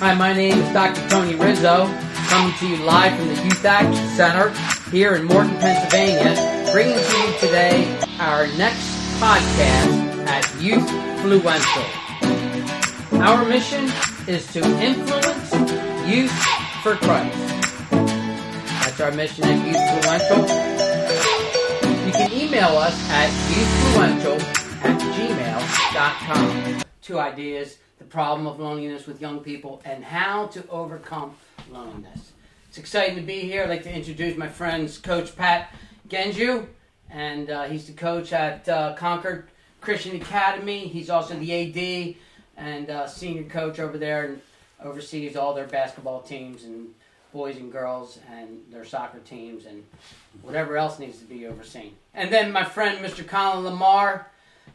Hi, my name is Dr. Tony Rizzo, coming to you live from the Youth Action Center here in Morton, Pennsylvania, bringing to you today our next podcast at Youth Fluential. Our mission is to influence youth for Christ. That's our mission at Youthfluential. You can email us at youthfluential at gmail.com. Two ideas problem of loneliness with young people and how to overcome loneliness. It's exciting to be here. I'd like to introduce my friends, Coach Pat Genju, and uh, he's the coach at uh, Concord Christian Academy. He's also the AD and uh, senior coach over there and oversees all their basketball teams and boys and girls and their soccer teams and whatever else needs to be overseen. And then my friend, Mr. Colin Lamar,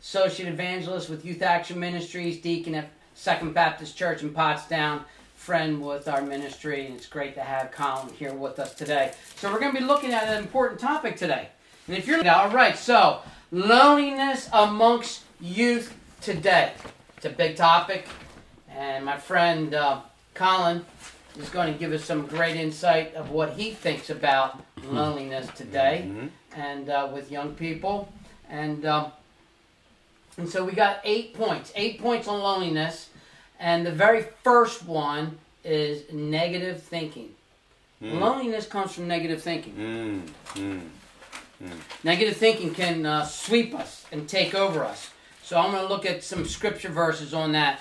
associate evangelist with Youth Action Ministries, deacon at Second Baptist Church in Pottstown, friend with our ministry, and it's great to have Colin here with us today. So we're going to be looking at an important topic today. And if you're all right, so loneliness amongst youth today. It's a big topic, and my friend uh, Colin is going to give us some great insight of what he thinks about loneliness today Mhm. and uh, with young people. And um, and so we got eight points, eight points on loneliness, and the very first one is negative thinking. Mm. Loneliness comes from negative thinking. Mm, mm. Negative thinking can uh, sweep us and take over us. So I'm going to look at some scripture verses on that.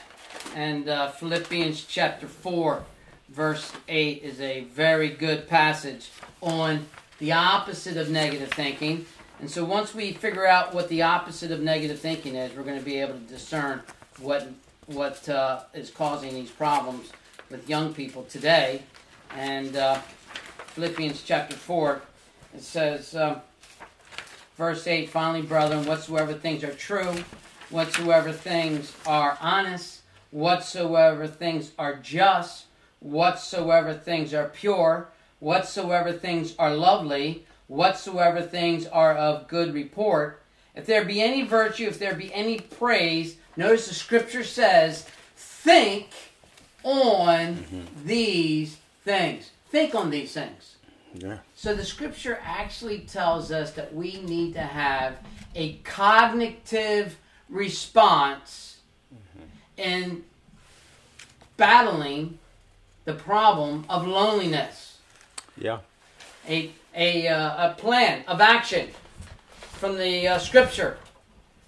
And uh, Philippians chapter 4, verse 8 is a very good passage on the opposite of negative thinking. And so once we figure out what the opposite of negative thinking is, we're going to be able to discern what what uh, is causing these problems with young people today. And uh, Philippians chapter 4, it says, um, verse 8, finally, brethren, whatsoever things are true, whatsoever things are honest, whatsoever things are just, whatsoever things are pure, whatsoever things are lovely, whatsoever things are of good report, if there be any virtue, if there be any praise, notice the scripture says, think on mm-hmm. these things. Think on these things. Yeah. So the scripture actually tells us that we need to have a cognitive response mm-hmm. in battling the problem of loneliness. Yeah. A, a, uh, a plan of action from the uh, scripture.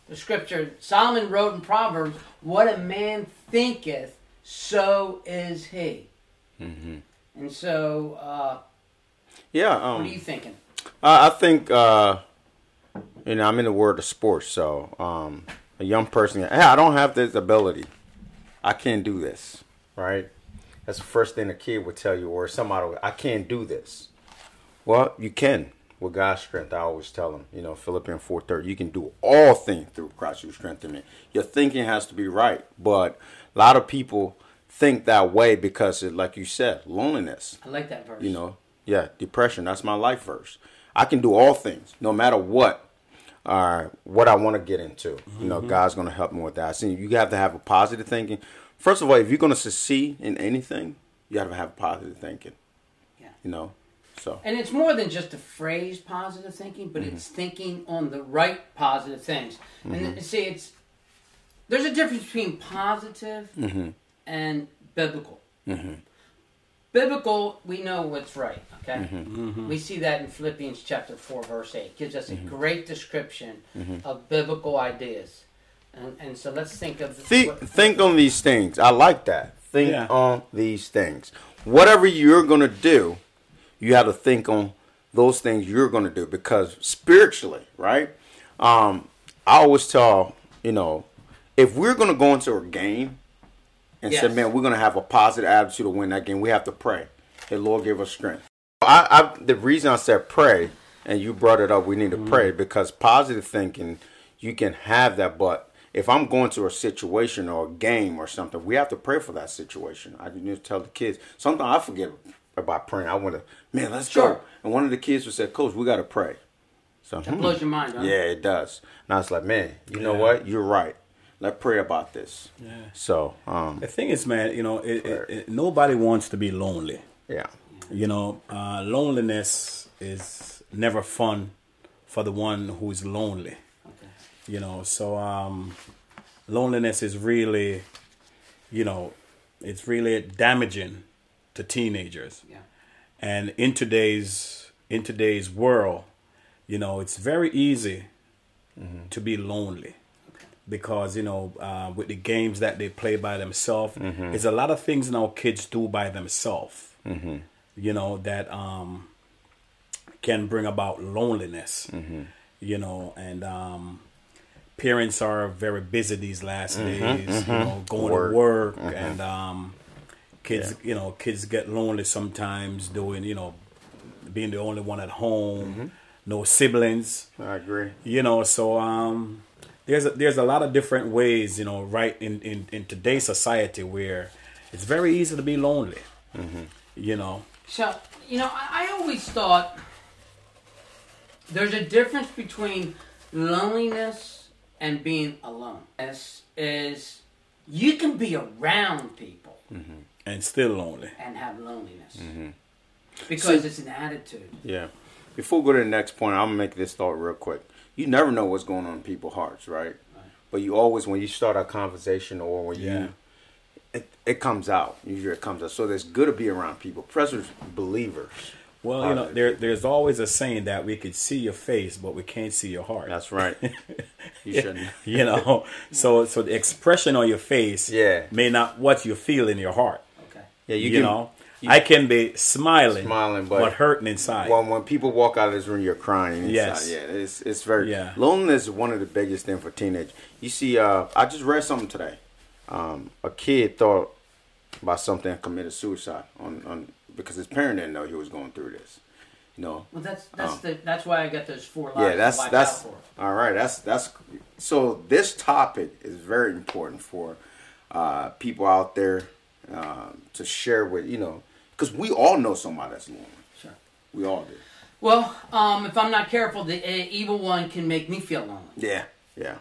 The scripture, Solomon wrote in Proverbs, What a man thinketh, so is he. hmm And so, uh, Yeah. what Um, are you thinking? I, I think uh, you know I'm in the world of sports, so um, a young person, hey, I don't have this ability. I can't do this. Right. That's the first thing a kid would tell you, or somebody, I can't do this. Well, you can with God's strength. I always tell them, you know, Philippians four thirty, you can do all things through Christ who strengthens me. Your thinking has to be right, but a lot of people think that way because, it, like you said, loneliness. I like that verse. you know yeah depression that's my life verse i can do all things no matter what uh, what i want to get into you know god's going to help me with that i see you have to have a positive thinking first of all if you're going to succeed in anything you have to have positive thinking Yeah. you know so And it's more than just a phrase, positive thinking, but it's mm-hmm. thinking on the right positive things. And mm-hmm. see, it's there's a difference between positive mm-hmm. and biblical. Biblical, we know what's right. Okay, we see that in Philippians chapter four, verse eight. Gives us a great description of biblical ideas. And, and so let's think of think what- think on these things i like that think Yeah. on these things whatever you're going to do you have to think on those things you're going to do because spiritually right? Um i always tell you know if we're going to go into a game and say man we're going to have a positive attitude to win that game we have to pray. Hey lord give us strength. I, I the reason i said pray and you brought it up we need to pray because positive thinking you can have that but if i'm going to a situation or a game or something we have to pray for that situation. I need to tell the kids. Sometimes i forget about praying i want to man let's Sure. go and one of the kids would say coach we got to pray so that blows your mind. Huh? yeah, it does. And I was like, man, you know what? You're right. let's pray about this. Yeah. So, um, The thing is, man, you know, it, it, it, nobody wants to be lonely. yeah, You know, uh, loneliness is never fun for the one who is lonely. Okay. You know, so um, loneliness is really, you know, it's really damaging to teenagers. Yeah. And in today's in today's world, you know, it's very easy to be lonely because you know uh, with the games that they play by themselves, there's a lot of things now kids do by themselves. You know that um, can bring about loneliness. You know, and um, parents are very busy these last days. You know, going Work. to work and um, kids. You know, kids get lonely sometimes doing. You know, being the only one at home. Mm-hmm. No siblings I agree. you know so um there's a, there's a lot of different ways you know right in in, in today's society where it's very easy to be lonely mm-hmm. you know So, you know, I, I always thought there's a difference between loneliness and being alone. This is you can be around people mm-hmm. And still lonely and have loneliness mm-hmm. because See- it's an attitude. Yeah. Before we go to the next point, I'm gonna make this thought real quick. You never know what's going on in people's hearts, right? But you always, when you start a conversation or when Yeah. you, it, it comes out. Usually, it comes out. So it's good to be around people. Pressers, believers. well you know there there's always a saying that we could see your face but we can't see your heart That's right. You shouldn't. you know so so the expression on your face Yeah. may not what you feel in your heart Okay. Yeah, you, you, can, know you- i can be smiling Smiling, but- hurting inside When when people walk out of this room, you're crying. Inside. Yes. Yeah, it's it's very Yeah. loneliness is one of the biggest thing for teenage. You see, uh, I just read something today. Um, a kid thought about something and committed suicide on, on because his parent didn't know he was going through this. You know. Well, that's that's Um, the that's why I got those four lives Yeah, that's to that's out for. all right. That's that's so. This topic is very important for uh, people out there uh, to share with you know because we all know somebody that's lonely. Sure. We all do. Well, um, if I'm not careful, the uh, evil one can make me feel lonely. Yeah, yeah.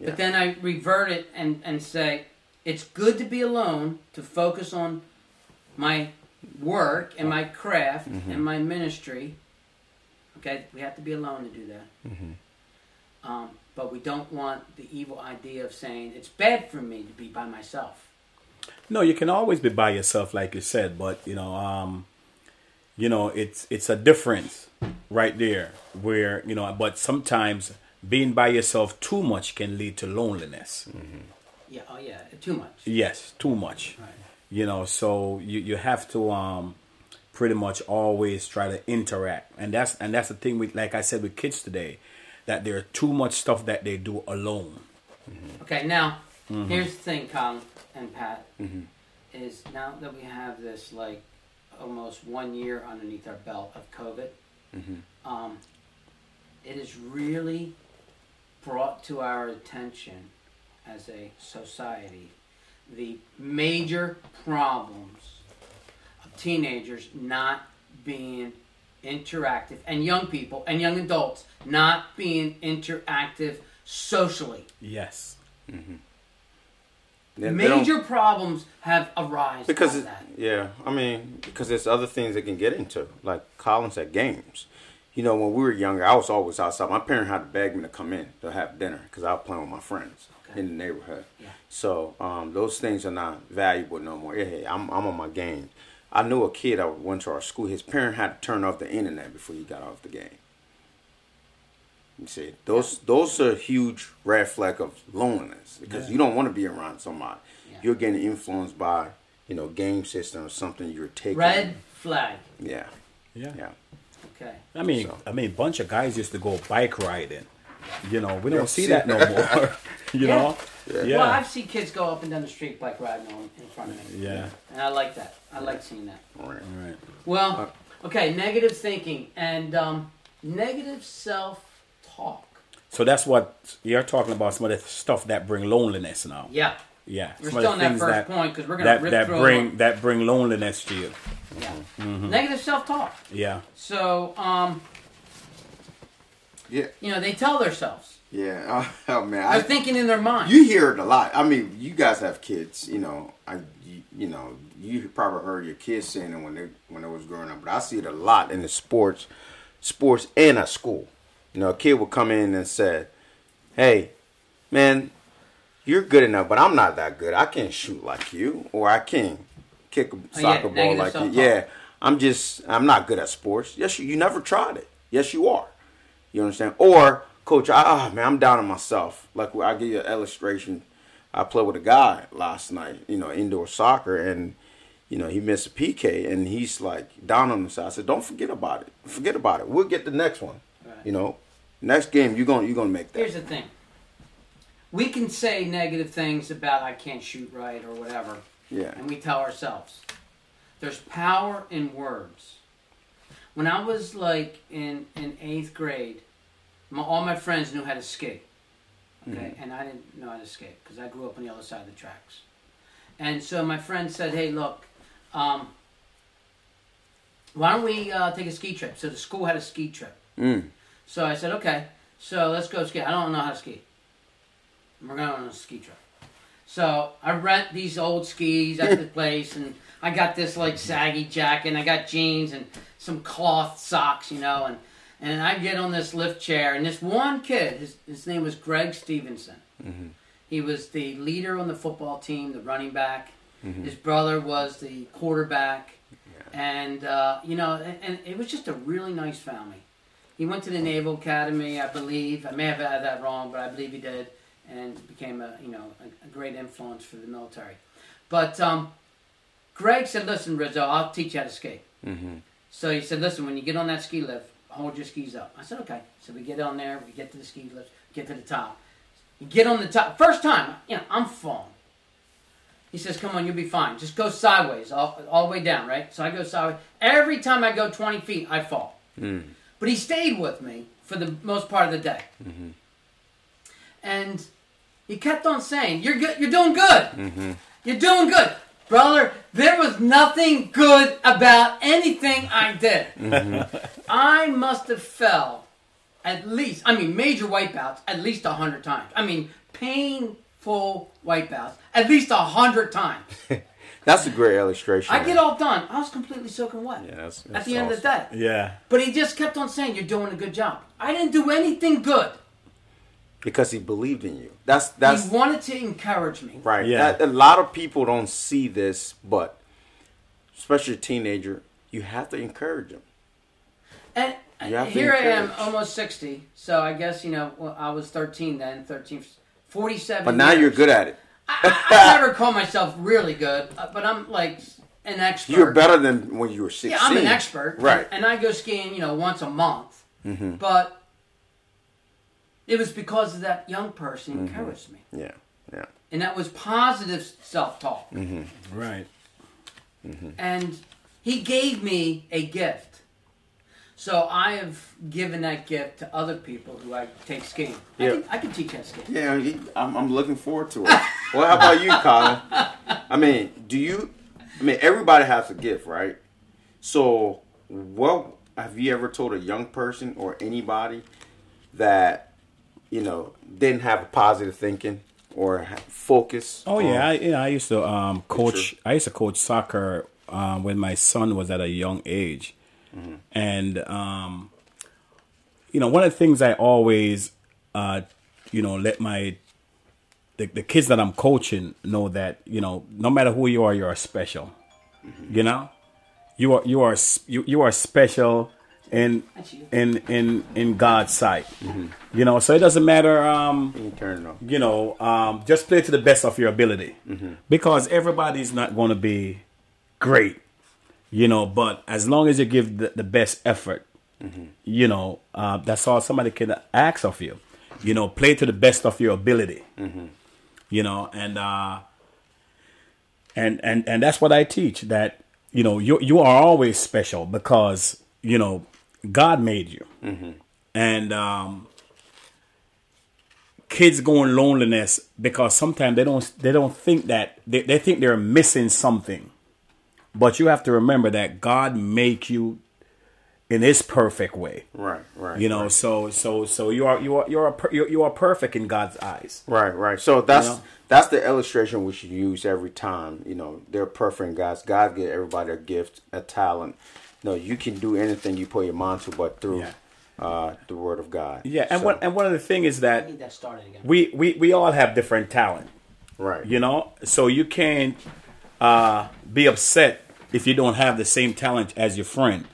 Yeah. But then I revert it and, and say, it's good to be alone to focus on my work and my craft Mm-hmm. and my ministry. Okay, we have to be alone to do that. Mm-hmm. Um, but we don't want the evil idea of saying it's bad for me to be by myself. No, you can always be by yourself, like you said, but you know, um, you know, it's it's a difference right there where you know. But sometimes being by yourself too much can lead to loneliness. Yeah, oh yeah, too much. Yes, too much. Right. You know, so you you have to um, pretty much always try to interact, and that's and that's the thing with like I said with kids today, that there are too much stuff that they do alone. Okay, now Mm-hmm. here's the thing, Kong and Pat, is now that we have this like almost one year underneath our belt of COVID, Mm-hmm. um, it is really brought to our attention as a society the major problems of teenagers not being interactive and young people and young adults not being interactive socially. Yes. They- they Major problems have arisen because it, yeah, I mean because there's other things they can get into, like Colin at games. You know, when we were younger, I was always outside. My parents had to beg me to come in to have dinner because I was playing with my friends Okay. in the neighborhood. Yeah. So um, those things are not valuable no more. Yeah, hey, I'm, I'm on my game. I knew a kid that went to our school. His parent had to turn off the internet before he got off the game. You see, those those are huge red flag of loneliness because Yeah. you don't want to be around somebody. Yeah. You're getting influenced by you know game system or something you're taking. Red flag. Yeah, Yeah. yeah. Okay. I mean, So- I mean, bunch of guys used to go bike riding. You know, we don't Yeah. see that no more. you Yeah. know? Yeah. Yeah. Well, I've seen kids go up and down the street bike riding in front of me. Yeah. And I like that. I like seeing that. All right. All right. Well, okay, negative thinking and um, negative self-talk. So that's what you're talking about. Some of the stuff that bring loneliness now. Yeah. Yeah. We're some still the on that things first point because we're gonna that rip that through bring them. that bring loneliness to you. Yeah. Mm-hmm. Negative self-talk. Yeah. So, um, Yeah. you know, they tell themselves Yeah. Oh, man. They're I, thinking in their mind. you hear it a lot. I mean, you guys have kids. You know, I you, you know you probably heard your kids saying it when they when they was growing up. But I see it a lot in the sports, sports and at school. You know, a kid would come in and say, "Hey, man, you're good enough, but I'm not that good. I can't shoot like you, or I can't kick a Oh, yeah, soccer ball like you. Yeah, I'm just I'm not good at sports. Yes, you, you never tried it. Yes, you are. You understand? Or coach, I, ah man, I'm down on myself. Like I give you an illustration. I played with a guy last night, you know, indoor soccer, and you know he missed a PK, and he's like down on himself. I said, don't forget about it. Forget about it. We'll get the next one. Right. You know, next game you're gonna you're gonna make that. Here's the thing. We can say negative things about I can't shoot right or whatever, yeah. and we tell ourselves. There's power in words. When I was like in in eighth grade, my, all my friends knew how to skate. Okay, and I didn't know how to skate because I grew up on the other side of the tracks. And so my friend said, "Hey, look, um, why don't we uh, take a ski trip?" So the school had a ski trip. Mm. So I said, okay, so let's go ski. I don't know how to ski. We're going on a ski trip. So I rent these old skis at the place, and I got this like saggy jacket, and I got jeans and some cloth socks, you know, and and I get on this lift chair, and this one kid, his his name was Greg Stevenson. He was the leader on the football team, the running back. His brother was the quarterback, and uh, you know, and, and it was just a really nice family. He went to the Naval Academy, I believe. I may have had that wrong, but I believe he did, and became a you know a, a great influence for the military. But um, Greg said, "Listen, Rizzo, I'll teach you how to skate." Mm-hmm. So he said, "Listen, when you get on that ski lift, hold your skis up." I said, "Okay." So we get on there, we get to the ski lift, get to the top. You get on the top first time, you know, I'm falling. He says, "Come on, you'll be fine. Just go sideways, all, all the way down, right?" So I go sideways. Every time I go 20 feet, I fall. But he stayed with me for the most part of the day. Mm-hmm. And he kept on saying, "You're good. You're doing good. Mm-hmm. You're doing good, brother." There was nothing good about anything I did. Mm-hmm. I must have fell at least. I mean, major wipeouts at least a hundred times. I mean, painful wipeouts at least a hundred times. That's a great illustration. I get all done. I was completely soaking wet Yeah, that's, at that's the end of the day. Yeah. But he just kept on saying, "You're doing a good job." I didn't do anything good. because he believed in you. That's that's he wanted to encourage me. right. Yeah. That- a lot of people don't see this, but especially a teenager, you have to encourage them. And You have to here I am, almost 60. So I guess, you know, well, I was 13 then, 13, 47. But now years. you're good at it. I, I never call myself really good, uh, but I'm like an expert. You're better than when you were 16. Yeah, I'm an expert. Right. And, and I go skiing, you know, once a month. Mm-hmm. But it was because of that young person Mm-hmm. encouraged me. yeah. Yeah. And that was positive self talk. Right. and he gave me a gift. So I have given that gift to other people who I take skiing. I, Yeah. can, I can teach how to ski. Yeah, I'm, I'm looking forward to it. well, how about you, Colin? I mean, do you? I mean, everybody has a gift, right? So, what have you ever told a young person or anybody that you know didn't have a positive thinking or focus? Oh yeah, I, yeah. I used to um, coach. I used to coach soccer um, when my son was at a young age, and um, you know, one of the things I always, uh, you know, let my the, the kids that I'm coaching know that you know, no matter who you are, you are special. You know, you are you are you, you are special in in in in God's sight. You know, so it doesn't matter. Um, You can turn it off. you know, um, just play to the best of your ability because everybody's not going to be great, you know. But as long as you give the, the best effort, you know, uh, that's all somebody can ask of you. You know, play to the best of your ability, you know, and uh, and and and that's what I teach. That you know, you you are always special because you know God made you, and um, kids go in loneliness because sometimes they don't they don't think that they, they think they're missing something but you have to remember that god make you in His perfect way. Right, right. You know, right. so so so you are you are you are per- you you are perfect in God's eyes. Right, right. So that's You know? that's the illustration we should use every time. You know, they're perfect guys. God give everybody a gift, a talent. No, you can do anything you put your mind to, but through Yeah. uh, the Word of God. Yeah, and So, one and one of the thing is that that we we we all have different talent. right. You know, so you can't uh, be upset if you don't have the same talent as your friend.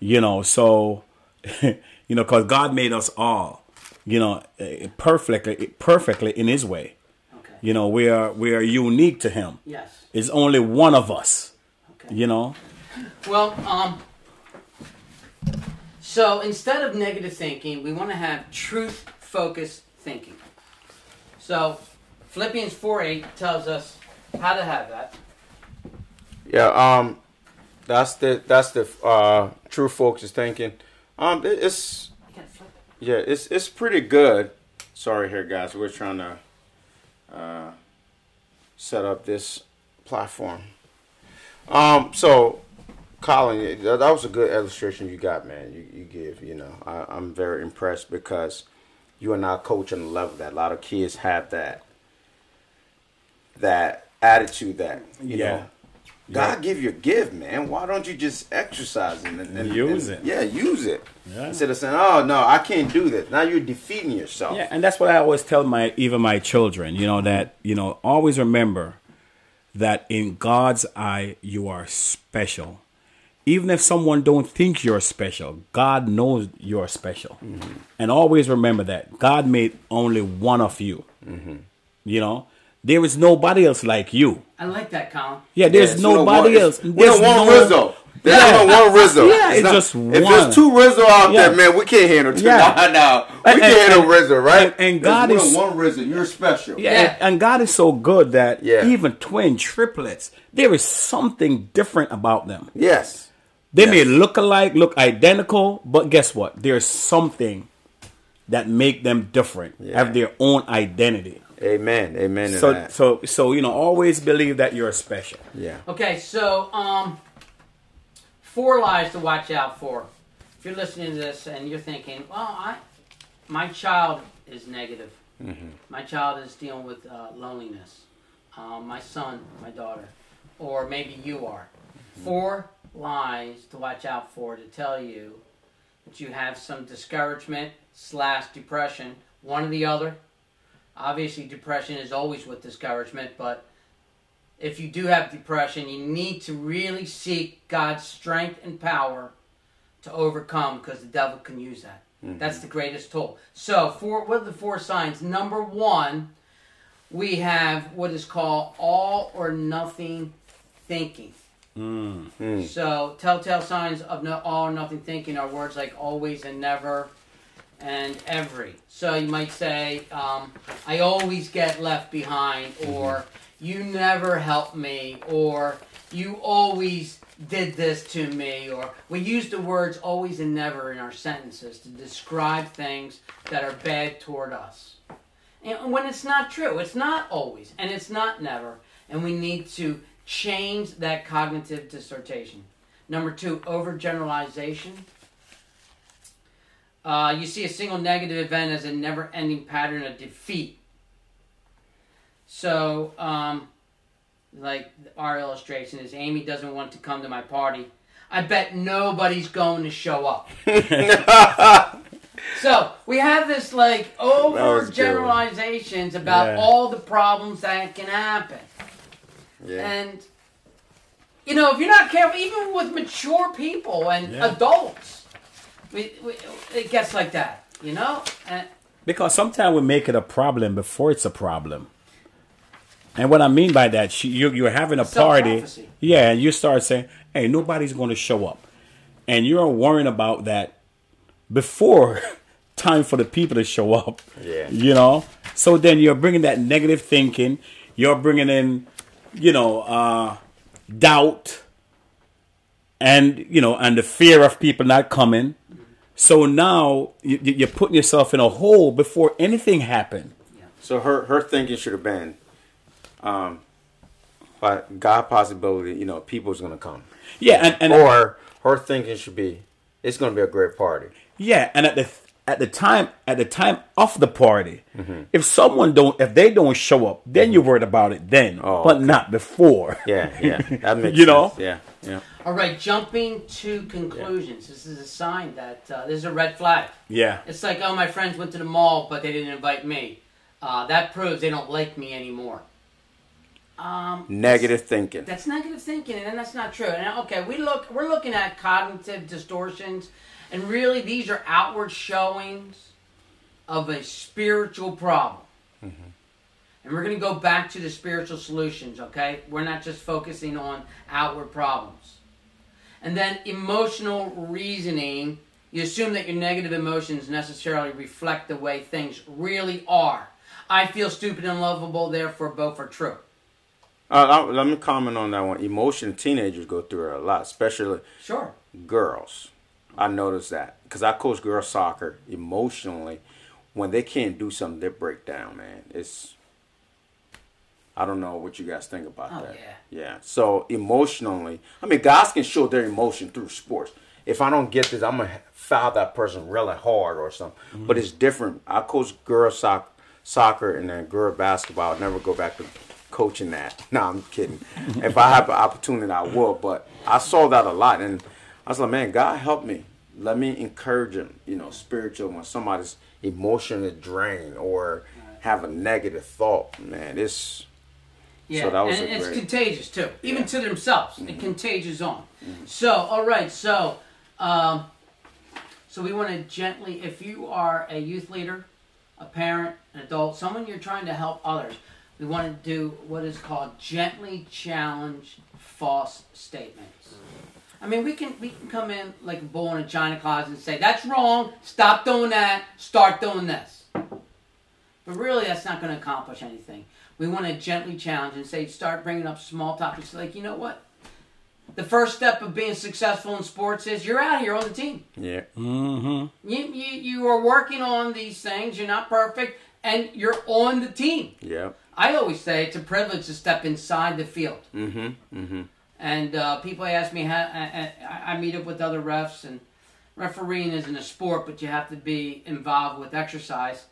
You know, so you know, because God made us all, you know, eh, perfectly, perfectly in His way. Okay. You know, we are we are unique to Him. Yes. It's only one of us. Okay. You know. Well, um, so instead of negative thinking, we want to have truth focused thinking. So Philippians 4 8 tells us how to have that. Yeah. Um, that's the that's the uh, true focus thinking. Um, it- it's You gotta flip it. yeah, it's it's pretty good. Sorry, here, guys. We're trying to uh, set up this platform. Um, so Colin, that, that was a good illustration you got, man. You, you give, you know, I, I'm very impressed because you are not coaching the level that a lot of kids have that that attitude that you Yeah. know. God give you a gift, man. Why don't you just exercise it and, and Use and- it. Yeah, use it Yeah. instead of saying, "Oh no, I can't do this." Now you're defeating yourself. Yeah, and that's what I always tell my even my children. You know that you know always remember that in God's eye you are special. Even if someone don't think you're special, God knows you're special, mm-hmm. and always remember that God made only one of you. Mm-hmm. You know, there is nobody else like you. I like that, Colin. Yeah, there's Yeah, nobody one- else. it's- We There's don't want no- Rizzo. There's Yeah. no one Rizzo. Yeah, it's just If one. there's two Rizzo out Yeah. there, man, we can't handle two. Yeah. No, no. We And- can't and- handle Rizzo, right? and- and God is- one Rizzo. You're special. Yeah, Yeah. And, and God is so good that Yeah. even twin triplets, there is something different about them. Yes. They Yes. may look alike, look identical, but guess what? There's something that make them different, Yeah. have their own identity. Amen. Amen So, that. so, so you know, always believe that you're special. yeah. Okay, so um, four lies to watch out for. If you're listening to this and you're thinking, "Well, I, my child is negative. My child is dealing with uh, loneliness. Um, my son, my daughter, or maybe you are." Four lies to watch out for to tell you that you have some discouragement slash depression, one or the other. Obviously, depression is always with discouragement, but if you do have depression, you need to really seek God's strength and power to overcome because the devil can use that. Mm-hmm. That's the greatest tool. So, for what are the four signs? Number one, we have what is called all or nothing thinking. Mm. Hmm. So, telltale signs of no, all or nothing thinking are words like always and never and every. So, you might say, um, I always get left behind, or you never help me, or you always did this to me, or we use the words always and never in our sentences to describe things that are bad toward us. And when it's not true, it's not always, and it's not never, and we need to change that cognitive distortion. Number two, overgeneralization. Uh, you see a single negative event as a never ending pattern of defeat. So, um, like our illustration is Amy doesn't want to come to my party. I bet nobody's going to show up. so we have this like over generalizations about Yeah. all the problems that can happen. Yeah. And you know, if you're not careful, even with mature people and Yeah. adults, we, we, it gets like that. You know, and Because sometimes we make it a problem before it's a problem. And what I mean by that, you, you're having a party, yeah, and you start saying, "Hey, nobody's going to show up," and you're worrying about that before time for the people to show up. Yeah. you know. So then you're bringing that negative thinking. You're bringing in, you know, uh, doubt, and you know, and the fear of people not coming. So now you, you're putting yourself in a hole before anything happened. So her her thinking should have been, um, but God possibility. You know, people's gonna come. Yeah, and, and or her thinking should be, it's gonna be a great party. Yeah, and at the at the time at the time of the party, Mm-hmm. if someone don't if they don't show up, then you're worried about it then, Oh, but okay. not before. Yeah, yeah, that makes You know? Yeah, yeah. All right, jumping to conclusions. This is a sign that uh, this is a red flag. Yeah. It's like, oh, my friends went to the mall, but they didn't invite me. Uh, that proves they don't like me anymore. Um, Negative thinking. That's negative thinking, and that's not true. And okay, we look, we're looking at cognitive distortions, and really these are outward showings of a spiritual problem. And we're going to go back to the spiritual solutions. Okay, we're not just focusing on outward problems. And then emotional reasoning. You assume that your negative emotions necessarily reflect the way things really are. I feel stupid and lovable, therefore both are true. Uh, let me comment on that one. Emotion teenagers go through it a lot, especially Sure. girls. I noticed that because I coach girls soccer. Emotionally, when they can't do something, they break down. Man, it's. I don't know what you guys think about Oh, that. yeah. Yeah. So emotionally, I mean, guys can show their emotion through sports. If I don't get this, I'm gonna foul that person really hard or something. Mm-hmm. But it's different. I coach girls soccer, soccer and then girl basketball. I'll never go back to coaching that. No, I'm kidding. if I have an opportunity, I will. But I saw that a lot, and I was like, man, God help me. Let me encourage him. You know, spiritual when somebody's emotionally drained or have a negative thought. Man, it's Yeah, So that was and a it's great- contagious too, even Yeah. to themselves. It contagious on. So, all right, so, um, so we want to gently, if you are a youth leader, a parent, an adult, someone you're trying to help others, we want to do what is called gently challenge false statements. I mean, we can we can come in like a bull in a china closet and say that's wrong. Stop doing that. Start doing this. But really, that's not going to accomplish anything. We want to gently challenge and say, start bringing up small topics like, you know what? The first step of being successful in sports is you're out here on the team. yeah. Mm-hmm. You, you, you are working on these things. You're not perfect, and you're on the team. Yeah. I always say it's a privilege to step inside the field. Mm-hmm. Mm-hmm. And uh, people ask me how I, I, I meet up with other refs, and refereeing isn't a sport, but you have to be involved with exercise.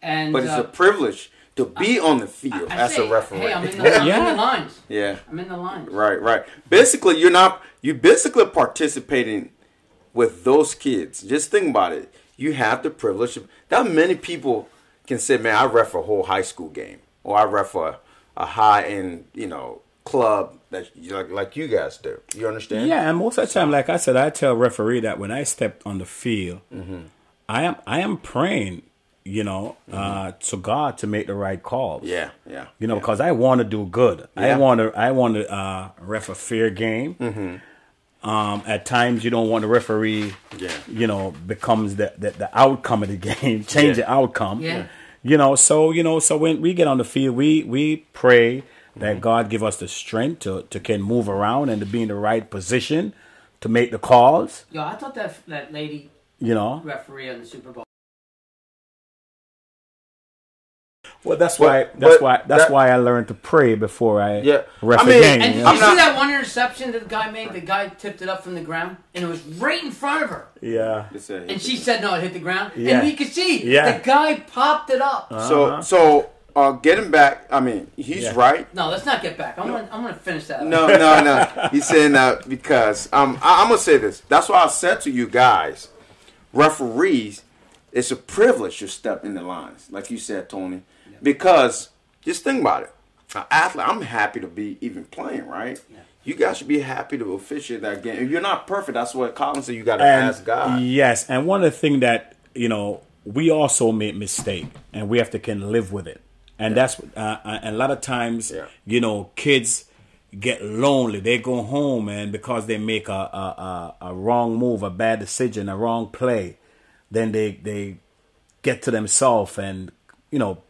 And But it's uh, a privilege to be on the field I as say, a referee. Hey, I'm in the, I'm in Yeah. the lines. yeah. I'm in the lines. Right, right. Basically, you're not. You basically participating with those kids. Just think about it. You have the privilege. Of, that many people can say, "Man, I ref a whole high school game, or I ref a, a high end, you know, club that you- like like you guys do." You understand? Yeah, and most of the time, like I said, I tell referee that when I step on the field, I am I am praying, you know, uh, to God to make the right calls. Yeah. Yeah. You know, because I want to do good. I want to. I want to uh, ref a fair game. Mm-hmm. Um, at times, you don't want the referee. Yeah. You know, becomes the the, the outcome of the game, change Yeah. the outcome. Yeah. You know, so you know, so when we get on the field, we we pray that Mm-hmm. God give us the strength to to can move around and to be in the right position to make the calls. Yo, I thought that that lady You know. referee on the Super Bowl. Well, that's But- why. That's but why. That's that- why I learned to pray before I Yeah. ref I a mean, game. And you did know? you see that one interception that the guy made? The guy tipped it up from the ground, and it was right in front of her. yeah. A- And she said, "No, it hit the ground." Yeah. And we could see Yeah. the guy popped it up. So so uh, him back. I mean, he's Yeah. right. no, let's not get back. I'm gonna, I'm gonna finish that. up. No, no, no. He's saying that because um, I, I'm gonna say this. That's why I said to you guys, referees, it's a privilege to step in the lines, like you said, Tony. Because just think about it. An athlete, I'm happy to be even playing, right? You guys should be happy to officiate that game. If you're not perfect, that's what Colin said. You got to ask God. Yes, and one of the things that you know we also made mistake, and we have to can live with it, and that's uh, uh, and a lot of times you know kids get lonely. They go home and because they make a a, a a wrong move, a bad decision, a wrong play, then they they get to themselves and you know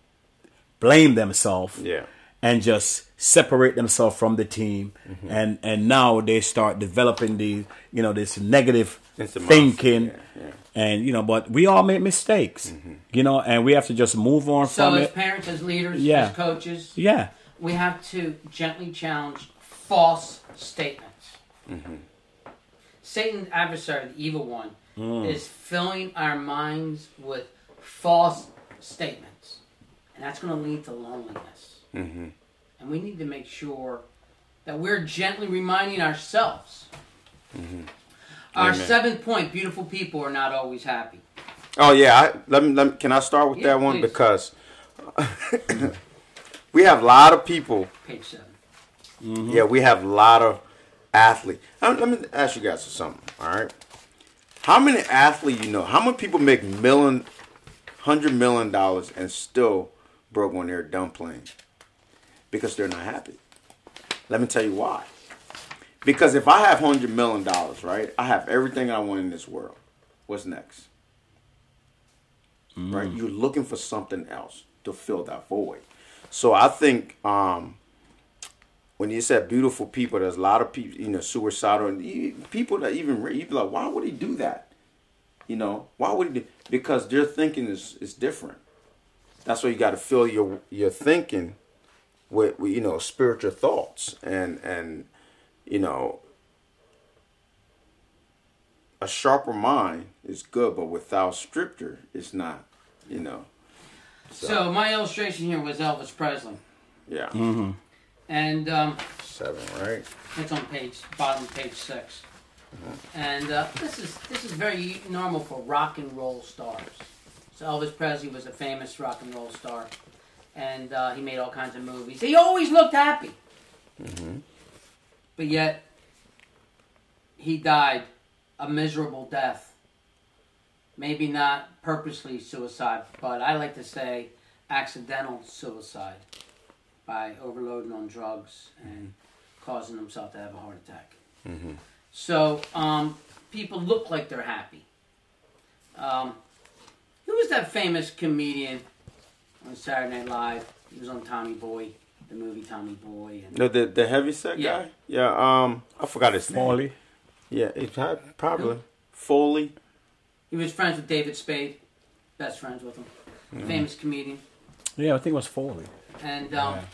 blame themselves Yeah. And just separate themselves from the team Mm-hmm. and and now they start developing these you know this negative It's a monster, thinking yeah, yeah. and you know but we all make mistakes Mm-hmm. you know and we have to just move on from So from as it parents, as leaders, Yeah. as coaches, yeah we have to gently challenge false statements. Mm-hmm. Satan's adversary, the evil one, is filling our minds with false statements, and that's going to lead to loneliness. Mm-hmm. And we need to make sure that we're gently reminding ourselves. Our Amen. seventh point: beautiful people are not always happy. Oh yeah, I, let, me, let me. Can I start with Yeah, that one please. because we have a lot of people. Page seven. Yeah, we have a lot of athletes. Let me ask you guys something. All right, how many athletes you know? How many people make million, hundred million dollars and still broke when they're done playing because they're not happy? Let me tell you why. Because if I have hundred million dollars, right, I have everything I want in this world. What's next? Right, you're looking for something else to fill that void. So I think um, when you said beautiful people, there's a lot of people, you know, suicidal and people that even re- you be like, why would he do that? You know, why would he? Do? Because their thinking is is different. That's why you got to fill your your thinking with, with you know spiritual thoughts and and you know a sharper mind is good, but without scripture, it's not. You know, So. my illustration here was Elvis Presley, yeah, Mm-hmm. and um, seven, right? it's on page bottom page 6 mm-hmm. And uh, this is this is very normal for rock and roll stars. So Elvis Presley was a famous rock and roll star, and uh, he made all kinds of movies. He always looked happy, but yet he died a miserable death. Maybe not purposely suicide, but I like to say accidental suicide by overloading on drugs and causing himself to have a heart attack. So um, people look like they're happy. Um, who was that famous comedian on Saturday Night Live? He was on Tommy Boy, the movie Tommy Boy. And No, the the heavy set Yeah. guy. Yeah. Um, I forgot his name. Foley. Yeah, it had probably Foley. he was friends with David Spade, best friends with him, famous comedian. Yeah, I think it was Foley. And um, Yeah.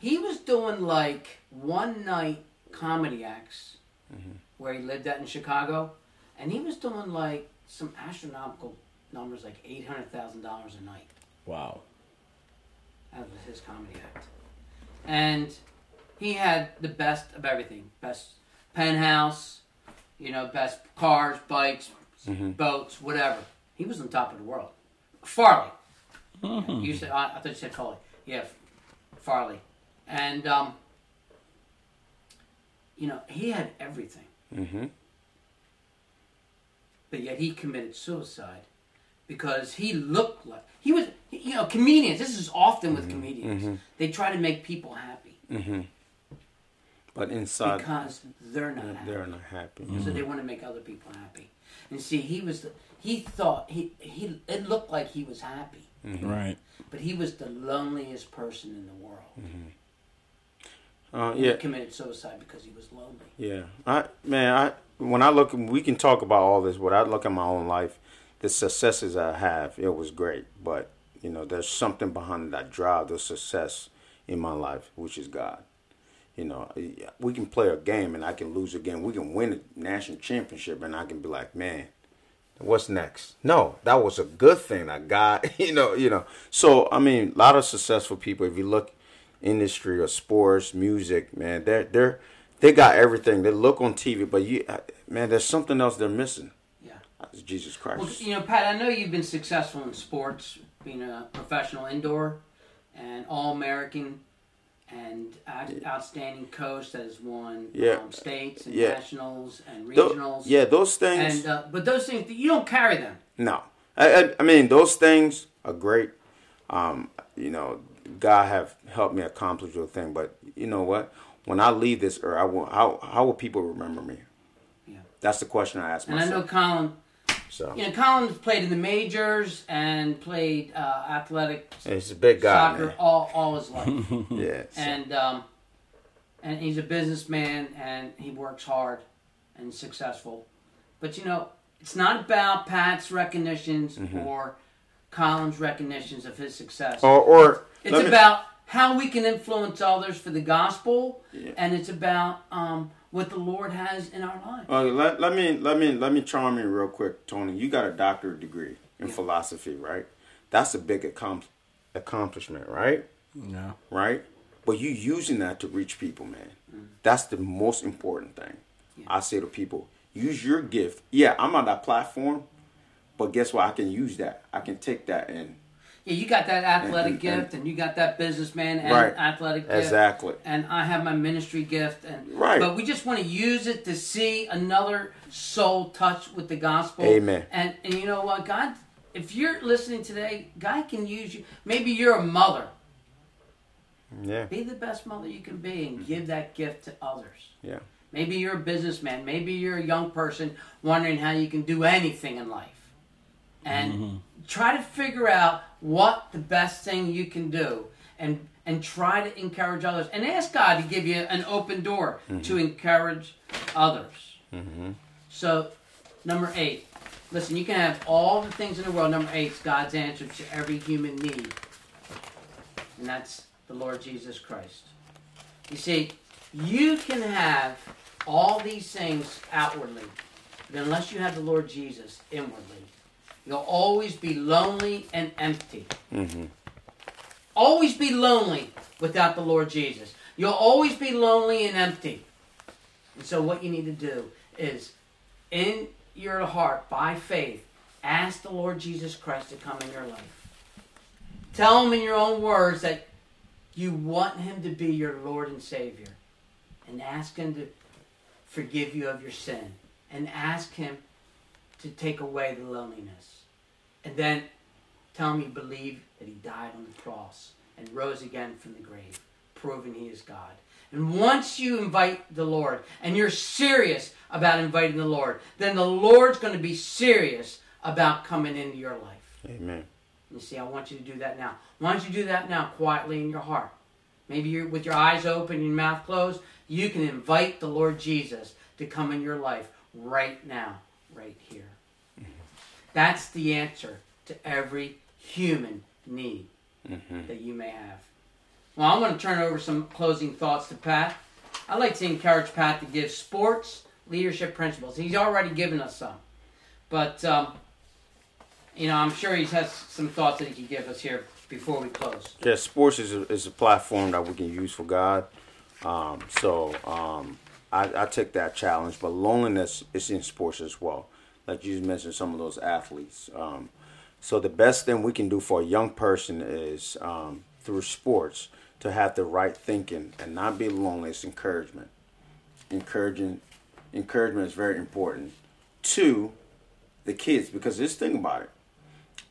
he was doing like one night comedy acts where he lived out in Chicago, and he was doing like some astronomical numbers, like eight hundred thousand dollars a night. Wow. That was his comedy act, and he had the best of everything: best penthouse, you know, best cars, bikes, boats, whatever. He was on top of the world. Farley. You said I, I thought you said Foley. Yeah, Farley, and um, you know he had everything, Mm-hmm. but yet he committed suicide because he looked like he was. You know, comedians. This is often with mm-hmm. comedians. Mm-hmm. They try to make people happy Mm-hmm. But inside, because they're not happy. they're not happy. So they mm-hmm. want to make other people happy. And see, he was the, he thought he he it looked like he was happy, Right. but he was the loneliest person in the world. Uh, yeah, He committed suicide because he was lonely. yeah. I man, I when I look, we can talk about all this. but I look at my own life, the successes I have, it was great. But you know, there's something behind that drive, the success in my life, which is God. You know, we can play a game and I can lose a game. We can win a national championship and I can be like, man, what's next? No, that was a good thing I got. You know, you know. So I mean, a lot of successful people. If you look industry or sports, music, man, they're they're they got everything. They look on TV, but you, uh, man, there's something else they're missing. That's Jesus Christ. Well, you know, Pat, I know you've been successful in sports, being a professional indoor and all American and outstanding coach that has won Yeah. um, states and Yeah. nationals and regionals. yeah, those things. And uh, but those things you don't carry them. No, I, I, I mean those things are great. Um, you know, God have helped me accomplish your thing. But you know what? When I leave this earth, I will, how how will people remember me? Yeah. That's the question I ask myself. And I know. Colin. So You know, Colin's played in the majors and played uh, athletic he's a big guy, soccer man. all, all his life. Yeah. and um, and he's a businessman and he works hard and successful. But you know, it's not about Pat's recognitions Mm-hmm. or Colin's recognitions of his success. or or it's me- about how we can influence others for the gospel, Yeah. and it's about um, what the Lord has in our lives. Uh, let, let me let me let me charm you real quick, Tony. You got a doctorate degree in philosophy, right? That's a big accom- accomplishment, right? Yeah. Right? But you using that to reach people, man. That's the most important thing. I say to people, use your gift. Yeah, I'm on that platform, but guess what? I can use that. I can take that and Yeah, you got that athletic And- and- gift, and you got that businessman and Right. athletic gift. Exactly. And I have my ministry gift, and Right. But we just want to use it to see another soul touched with the gospel. Amen. And and you know what, God, if you're listening today, God can use you. Maybe you're a mother. yeah, Be the best mother you can be, and give that gift to others. yeah. Maybe you're a businessman. Maybe you're a young person wondering how you can do anything in life. And mm-hmm. Try to figure out what the best thing you can do and and try to encourage others and ask God to give you an open door to mm-hmm. encourage others. Mm-hmm. So, number 8. Listen, you can have all the things in the world. Number 8 is God's answer to every human need. And that's the Lord Jesus Christ. You see, you can have all these things outwardly, but unless you have the Lord Jesus inwardly, you'll always be lonely and empty. Mm-hmm. Always be lonely without the Lord Jesus. You'll always be lonely and empty. And so, what you need to do is, in your heart, by faith, ask the Lord Jesus Christ to come in your life. Tell him in your own words that you want him to be your Lord and Savior. And ask him to forgive you of your sin. And ask him to take away the loneliness. And then tell him you believe that he died on the cross and rose again from the grave, proving he is God. And once you invite the Lord and you're serious about inviting the Lord, then the Lord's going to be serious about coming into your life. Amen. You see, I want you to do that now. Why don't you do that now quietly in your heart? Maybe you're with your eyes open and your mouth closed. You can invite the Lord Jesus to come in your life right now, right here. That's the answer to every human need that you may have. Well, I'm going to turn over some closing thoughts to Pat. I'd like to encourage Pat to give sports leadership principles. He's already given us some. But, um, you know, I'm sure he has some thoughts that he can give us here before we close. Yeah, sports is a, is a platform that we can use for God. Um, so um, I, I take that challenge, but loneliness is in sports as well. Like you mentioned, some of those athletes. Um, so the best thing we can do for a young person is um, through sports to have the right thinking and not be lonely. It's encouragement. Encouraging, encouragement is very important to the kids because this thing about it.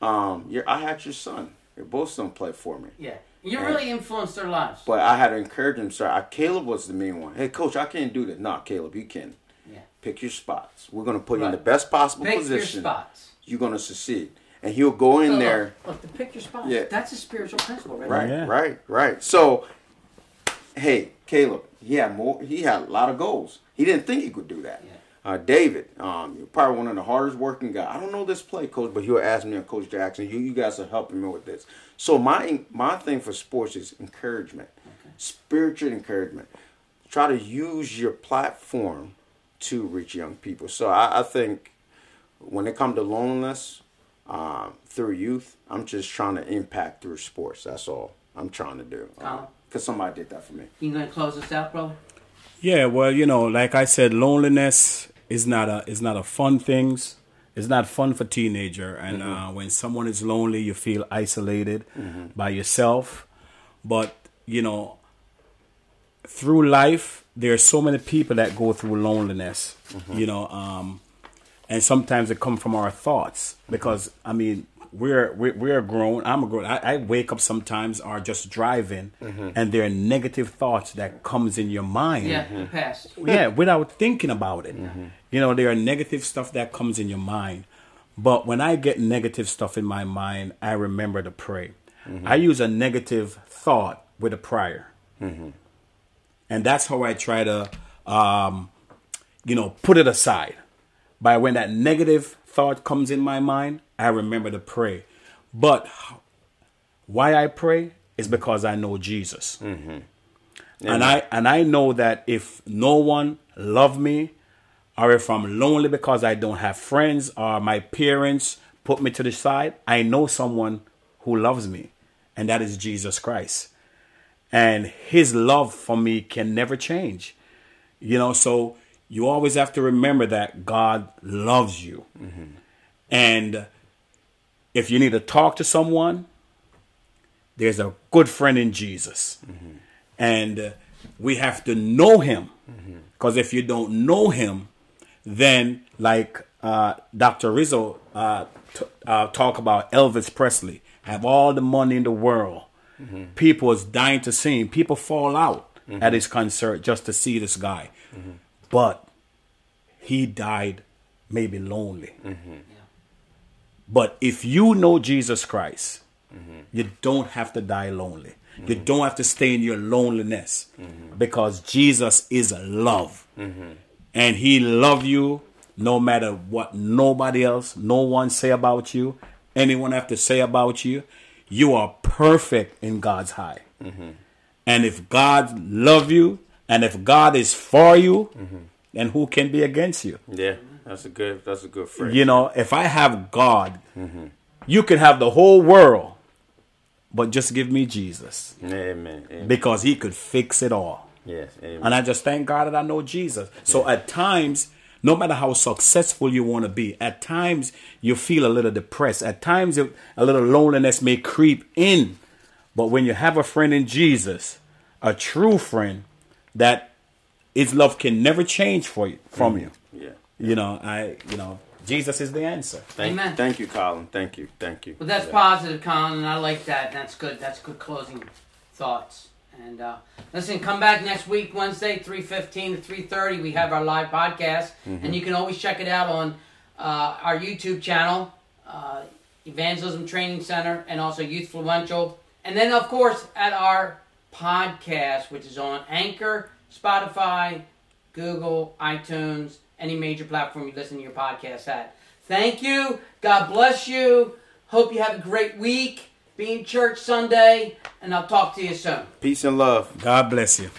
Um, your, I had your son. Your both son played for me. Yeah. You really influenced their lives. But I had to encourage him, sir. I, Caleb was the main one. Hey, coach, I can't do this. No, Caleb, you can. Yeah. Pick your spots. We're going to put you in the best possible Pick your position. spots. You're going to succeed. And he'll go in Look, there. Look, the pick your spots. Yeah. That's a spiritual principle, right? Right, Yeah. right, right. So, hey, Caleb, he had more. He had a lot of goals. He didn't think he could do that. Yeah. Uh, David, um, you're probably one of the hardest working guys. I don't know this play, coach, but he'll ask me and Coach Jackson, you, you guys are helping me with this. So my my thing for sports is encouragement, spiritual encouragement. Try to use your platform to reach young people. So I, I think when it comes to loneliness um, through youth, I'm just trying to impact through sports. That's all I'm trying to do. Colin? Because somebody did that for me. You gonna close us out, brother? Yeah, well, you know, like I said, loneliness is not a is not a fun things. It's not fun for teenager, and uh, when someone is lonely, you feel isolated by yourself. But you know, through life, there are so many people that go through loneliness. Mm-hmm. You know, um, and sometimes it come from our thoughts because I mean we're we're, we're grown. I'm a grown. I, I wake up sometimes or just driving, mm-hmm. and there are negative thoughts that comes in your mind Yeah, the past. yeah, without thinking about it. Mm-hmm. You know, there are negative stuff that comes in your mind. But when I get negative stuff in my mind, I remember to pray. I use a negative thought with a prayer. And that's how I try to, um, you know, put it aside. By when that negative thought comes in my mind, I remember to pray. But why I pray is because I know Jesus and I and I know that if no one love me, or if I'm lonely because I don't have friends or my parents put me to the side, I know someone who loves me, and that is Jesus Christ. And his love for me can never change. You know, so you always have to remember that God loves you. And if you need to talk to someone, there's a good friend in Jesus. And uh, we have to know him. Because if you don't know him, then like uh, Dr. Rizzo uh, t- uh, talk about Elvis Presley, have all the money in the world. People is dying to see him. People fall out at his concert just to see this guy. But he died maybe lonely. But if you know Jesus Christ, you don't have to die lonely. You mm-hmm. don't have to stay in your loneliness mm-hmm. because Jesus is a love. Mm-hmm. And he love you no matter what nobody else, no one say about you, anyone have to say about you. You are perfect in God's eye. And if God love you and if God is for you, then who can be against you? Yeah, that's a good. That's a good phrase. You know, if I have God, you can have the whole world, but just give me Jesus Amen. Amen. because He could fix it all. yes. Amen. And I just thank God that I know Jesus. So at times, no matter how successful you want to be, at times you feel a little depressed. At times a little loneliness may creep in. But when you have a friend in Jesus, a true friend, that his love can never change for you from mm. you. yeah. You know, I you know, Jesus is the answer. Thank, Amen. thank you, Colin. Thank you. Thank you. Well, that's Yeah. positive, Colin, and I like that. That's good. That's good closing thoughts. And uh, listen, come back next week, Wednesday, three fifteen to three thirty. We have our live podcast, and you can always check it out on uh, our YouTube channel, uh, Evangelism Training Center, and also Youthfluential. And then, of course, at our podcast, which is on Anchor, Spotify, Google, iTunes, any major platform you listen to your podcast at. Thank you. God bless you. Hope you have a great week. Be in church Sunday, and I'll talk to you soon. Peace and love. God bless you.